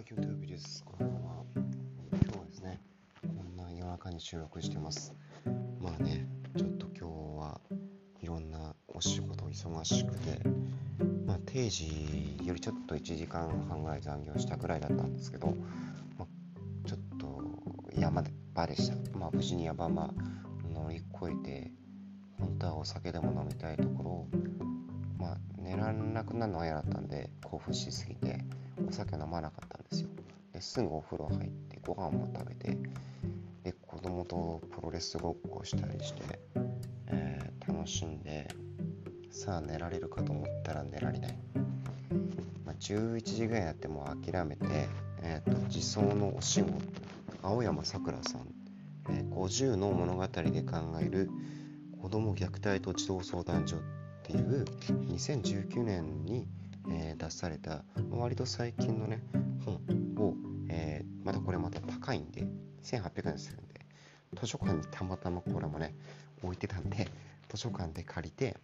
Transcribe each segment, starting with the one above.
は京都曜日です。こんばんは。今日はですね、こんな夜中に収録してます。まあね、ちょっと今日はいろんなお仕事忙しくて、まあ定時よりちょっと1時間半ぐらい残業したぐらいだったんですけど、まあ、ちょっと山場でした。まあ無事に山場乗り越えて、本当はお酒でも飲みたいところを、まあ寝られなくなるのは嫌だったんで、興奮しすぎて、お酒飲まなかったですぐお風呂入ってご飯も食べてで子供とプロレスごっこしたりして、えー、楽しんでさあ寝られるかと思ったら寝られない、まあ、11時ぐらいになっても諦めて、えーと、自走のお仕事青山さくらさん、えー、50の物語で考える子ども虐待と児童相談所っていう2019年にえー、出された割と最近のね本を、またこれまた高いんで1800円するんで図書館にたまたまこれもね置いてたんで図書館で借りて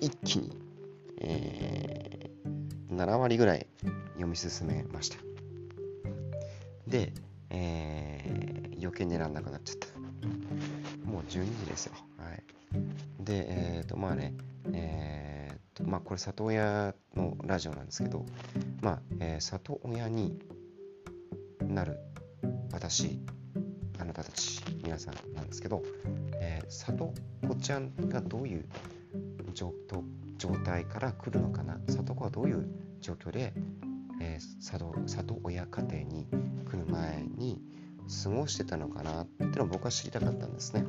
一気に、えー、7割ぐらい読み進めました。で、えー、余計寝らんなくなっちゃった。もう12時ですよ。はい。でえっ、ー、とまあねえっーまあこれ里親のラジオなんですけど、まあ、えー、里親になる私、あなたたち、皆さんなんですけど、えー、里子ちゃんがどういう状態から来るのかな、里子はどういう状況で、えー、里里親家庭に来る前に過ごしてたのかなっていうのを僕は知りたかったんですね。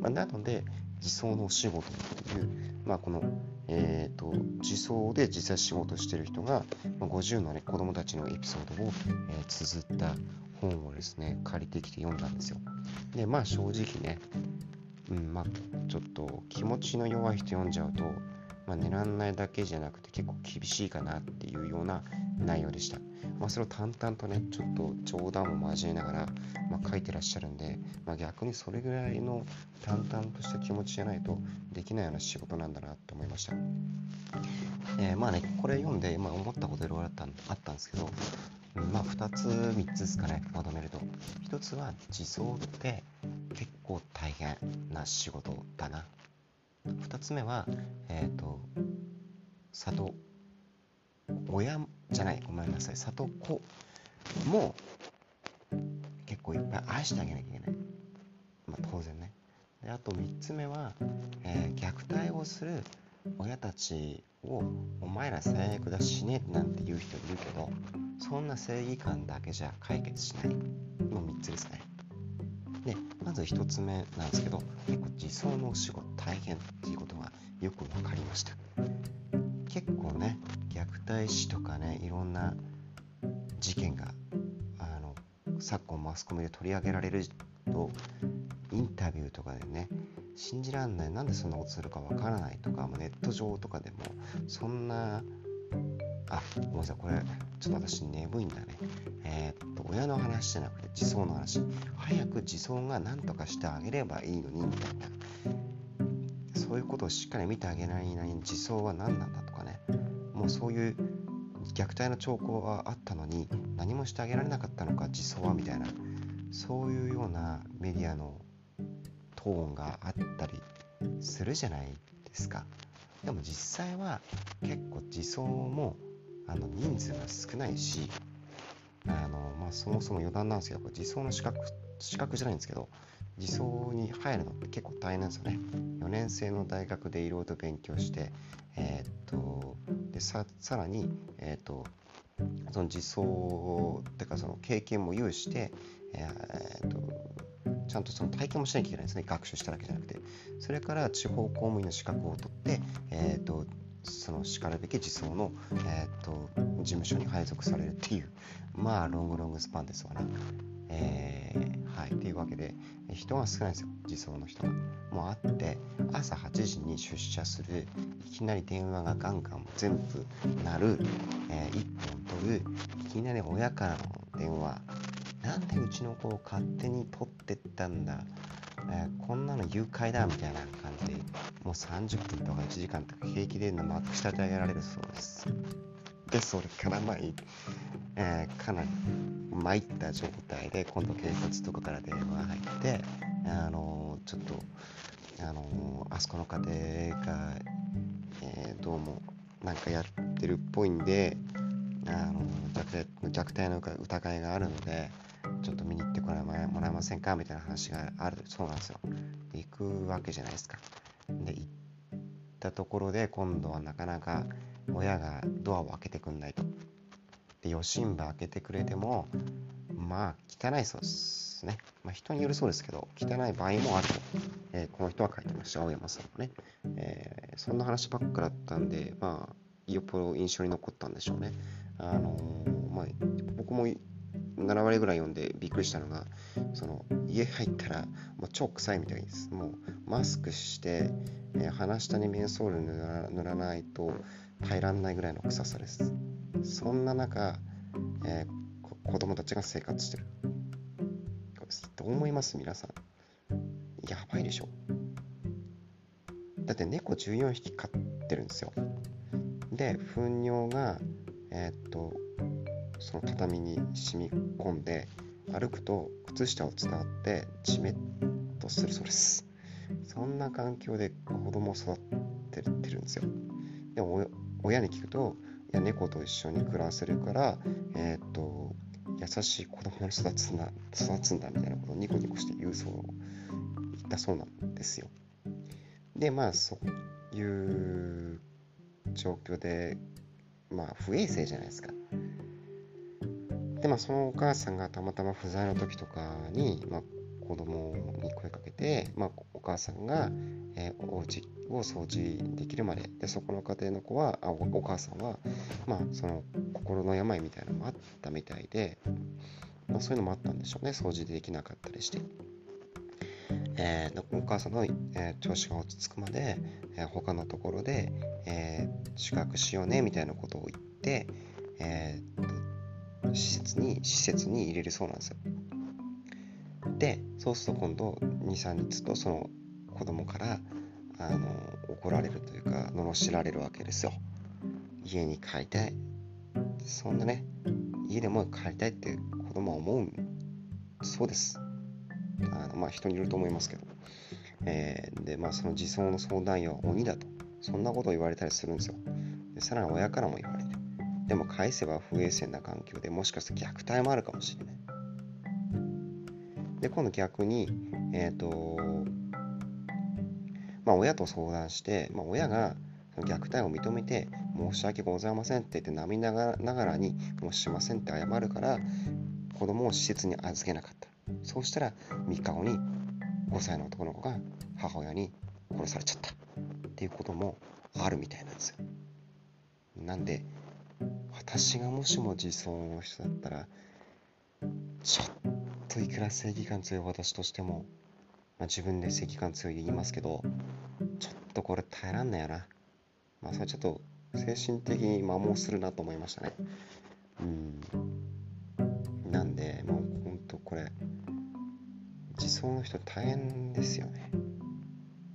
まあ、なので、自走のお仕事っていう、まあ、このえーと、自走で実際仕事してる人が、まあ、50の、ね、子供たちのエピソードを、えー、綴った本をですね借りてきて読んだんですよ。でまあ正直ね、うんまあ、ちょっと気持ちの弱い人読んじゃうと、まあ、寝らんないだけじゃなくて結構厳しいかなっていうような内容でした。まあ、それを淡々とね、ちょっと冗談も交えながら、まあ、書いてらっしゃるんで、まあ、逆にそれぐらいの淡々とした気持ちじゃないとできないような仕事なんだなって思いました。えー、まあね、これ読んで、まあ、思ったこといろいろあったあったんですけど、まあ2つ3つですかね、まとめると。1つは自走って結構大変な仕事だな。2つ目は、えっ、ー、と、里親じゃない。ごめんなさい。里子も結構いっぱい愛してあげなきゃいけない、まあ、当然ね。であと3つ目は、えー、虐待をする親たちを「お前ら最悪だ死ね」なんて言う人いるけどそんな正義感だけじゃ解決しない。の3つですね。でまず1つ目なんですけど結構自走のお仕事大変っていうことがよく分かりました。結構ね虐待死とかねいろんな事件があの昨今マスコミで取り上げられるとインタビューとかでね信じらんないなんでそんなことするかわからないとかネット上とかでもそんなあごめんなさいこれちょっと私眠いんだね。えー、っと親の話じゃなくて自走の話。早く自走が何とかしてあげればいいのにみたいな。そういうことをしっかり見てあげないなりに自走は何なんだとかね。もうそういう虐待の兆候はあったのに何もしてあげられなかったのか自走はみたいな。そういうようなメディアのトーンがあったりするじゃないですか。でも実際は結構自走もあの人数が少ないしあの、まあ、そもそも余談なんですけど自走の資格資格じゃないんですけど自走に入るのって結構大変なんですよね。4年生の大学でいろいろと勉強して、えー、っとでさらに、えー、っとその自走っていうかその経験も有して、えー、っとちゃんとその体験もしなきゃいけないですね学習しただけじゃなくてそれから地方公務員の資格を取って、えー、っとそのしかるべき自走の、えー、っと事務所に配属されるっていうまあロングロングスパンですわな。えー、はい。というわけで、人が少ないんですよ、自走の人が。もうあって、朝8時に出社する、いきなり電話がガンガン全部鳴る、えー、1本取る、いきなり親からの電話、なんでうちの子を勝手に取ってったんだ、えー、こんなの誘拐だみたいな感じで、もう30分とか1時間とか平気でまくしたて上げられるそうです。で、それからまあ、えー、かなり参った状態で今度警察とかから電話入ってあのちょっとあのあそこの家庭が、えー、どうもなんかやってるっぽいんであの虐待虐待の疑いがあるのでちょっと見に行ってこらもらえませんか？みたいな話がある。そうなんですよ。行くわけじゃないですか。で行ったところで今度はなかなか親がドアを開けてくんないと。で余震部開けてくれてもまあ汚いそうですね、まあ、人によるそうですけど汚い場合もあると、えー、この人は書いてました青山さんはね、えー、そんな話ばっかだったんでまあよっぽど印象に残ったんでしょうね。あのー、まあ僕も7割ぐらい読んでびっくりしたのがその家入ったらもう超臭いみたいです。もうマスクして、えー、鼻下にメンソール塗らないと耐えらんないぐらいの臭さです。そんな中、えー、子供たちが生活してる。どう思います？皆さん。やばいでしょ。だって猫14匹飼ってるんですよ。で糞尿がえー、っとその畳に染み込んで歩くと靴下を伝わってじめっとするそうです。そんな環境で子供を育ててるんですよ。でも親に聞くとや猫と一緒に暮らせるからえー、っと優しい子供に育つな育つんだみたいなことをニコニコして言うそう言ったそうなんですよ。でまあそういう状況でまあ不衛生じゃないですか。でまあそのお母さんがたまたま不在の時とかに、まあ、子供に声かけて、まあ、お母さんが、えー、お家を掃除できるまででそこの家庭の子はあお母さんは、まあ、その心の病みたいなのもあったみたいで、まあ、そういうのもあったんでしょうね掃除できなかったりして。えー、お母さんの、えー、調子が落ち着くまで、えー、他のところで、えー、宿泊しようねみたいなことを言って、えー、施設に施設に入れるそうなんですよ。でそうすると今度23日とその子供からあの怒られるというか罵られるわけですよ。家に帰りたい。そんなね家でも帰りたいって子供は思うそうです。あのまあ人によると思いますけど。えー、でまあその自走の相談員は鬼だと。そんなことを言われたりするんですよ。でさらに親からも言われる。でも返せば不衛生な環境でもしかして虐待もあるかもしれない。で今度逆に、えっ、ー、とまあ、親と相談して、まあ、親が虐待を認めて申し訳ございませんって言って涙ながらにもうしませんって謝るから子供を施設に預けなかった。そうしたら3日後に5歳の男の子が母親に殺されちゃった。っていうこともあるみたいなんですよ。なんで私がもしも自走の人だったらちょっといくら正義感強い私としてもまあ、自分で責感強い言いますけど、ちょっとこれ耐えらんないよな。まあ、それちょっと精神的に摩耗するなと思いましたね。うん。なんで、もうほんとこれ、自走の人大変ですよね。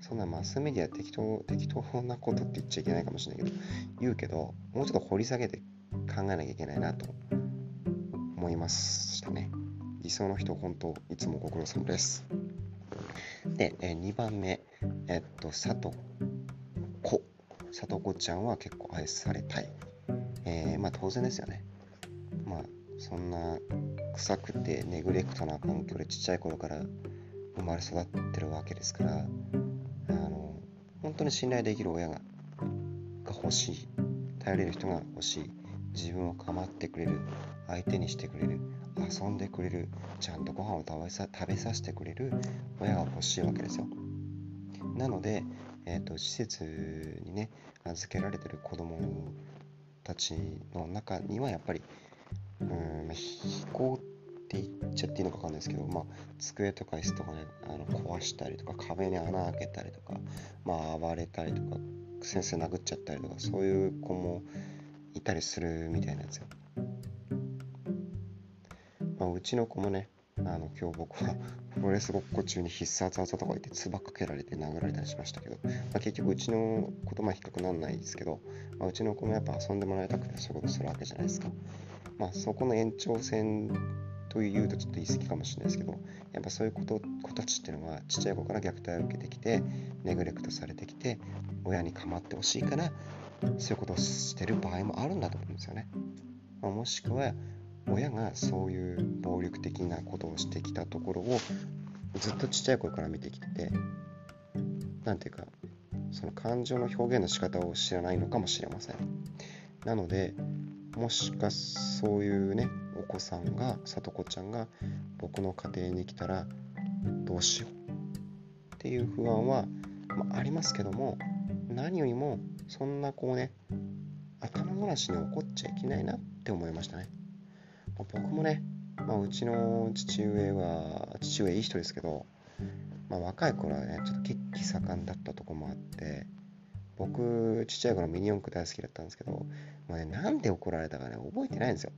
そんなマスメディア適当、適当なことって言っちゃいけないかもしれないけど、言うけど、もうちょっと掘り下げて考えなきゃいけないなと思いましたね。理想の人、本当、いつもご苦労様です。で、え、2番目、えっと、佐藤子。佐藤子ちゃんは結構愛されたい。えー、まあ当然ですよね。まあそんな臭くてネグレクトな環境でちっちゃい頃から生まれ育ってるわけですから、あの、本当に信頼できる親がが欲しい。頼れる人が欲しい。自分を構ってくれる。相手にしてくれる。遊んでくれるちゃんとご飯を食べさ食べさせてくれる親が欲しいわけですよなので、えーと、施設にね預けられてる子供たちの中にはやっぱりうん非行って言っちゃっていいのか分かんないですけど、まあ、机とか椅子とかねあの壊したりとか壁に穴開けたりとか、まあ、暴れたりとか先生殴っちゃったりとかそういう子もいたりするみたいなんですよ。まあ、うちの子もね、あの今日僕はプロレスごっこ中に必殺技とか言って唾かけられて殴られたりしましたけど、まあ、結局うちの子とまあ比較なんないですけど、まあ、うちの子もやっぱ遊んでもらいたくてそういうことするわけじゃないですか。まあそこの延長線というとちょっと言い過ぎかもしれないですけどやっぱそういう子子たちっていうのはちっちゃい子から虐待を受けてきてネグレクトされてきて親に構ってほしいからそういうことをしてる場合もあるんだと思うんですよね。まあ、もしくは親がそういう暴力的なことをしてきたところをずっとちっちゃい頃から見てきてて何ていうかその感情の表現の仕方を知らないのかもしれません。なのでもしかそういうねお子さんがさとこちゃんが僕の家庭に来たらどうしようっていう不安は、まあ、ありますけども何よりもそんなこうね頭ごなしに怒っちゃいけないなって思いましたね、僕もね、まあ、うちの父上は父上いい人ですけど、まあ、若い頃はねちょっと血気盛んだったとこもあって僕ちっちゃい頃ミニ四駆大好きだったんですけど、もうね、なんで怒られたかね覚えてないんですよ。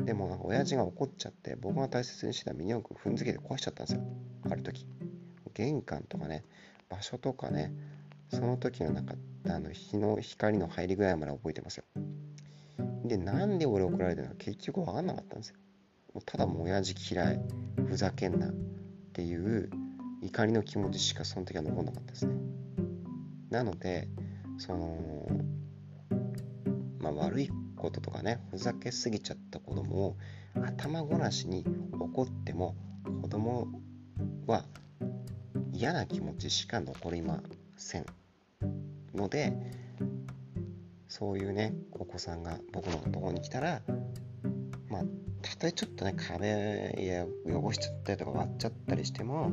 でもなんか親父が怒っちゃって僕が大切にしてたミニ四駆踏んづけて壊しちゃったんですよ。ある時。玄関とかね場所とかねその時のなんかあの日の光の入りぐらいまで覚えてますよ。でなんで俺怒られたのか結局分かんなかったんですよ。もうただもう親父嫌いふざけんなっていう怒りの気持ちしかその時は残んなかったですね。なのでそのまあ悪いこととかねふざけすぎちゃった子供を頭ごなしに怒っても子供は嫌な気持ちしか残りませんのでそういうねお子さんが僕のところに来たらまあたとえちょっとね壁や汚しちゃったりとか割っちゃったりしても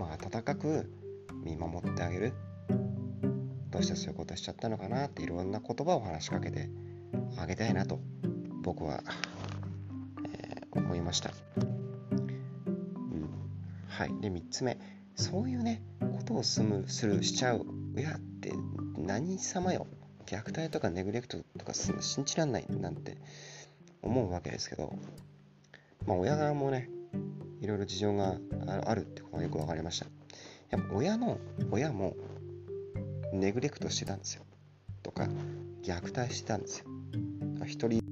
まあ温かく見守ってあげる。どうしてそういうことしちゃったのかなっていろんな言葉を話しかけてあげたいなと僕は、えー、思いました、うん、はい。で3つ目。そういうねことをするするしちゃう。親って何様よ。虐待とかネグレクトとかするの信じらんないなんて思うわけですけどまあ親側もねいろいろ事情があるってことがよく分かりました。やっぱ親の親もネグレクトしてたんですよ。とか虐待してたんですよ。一人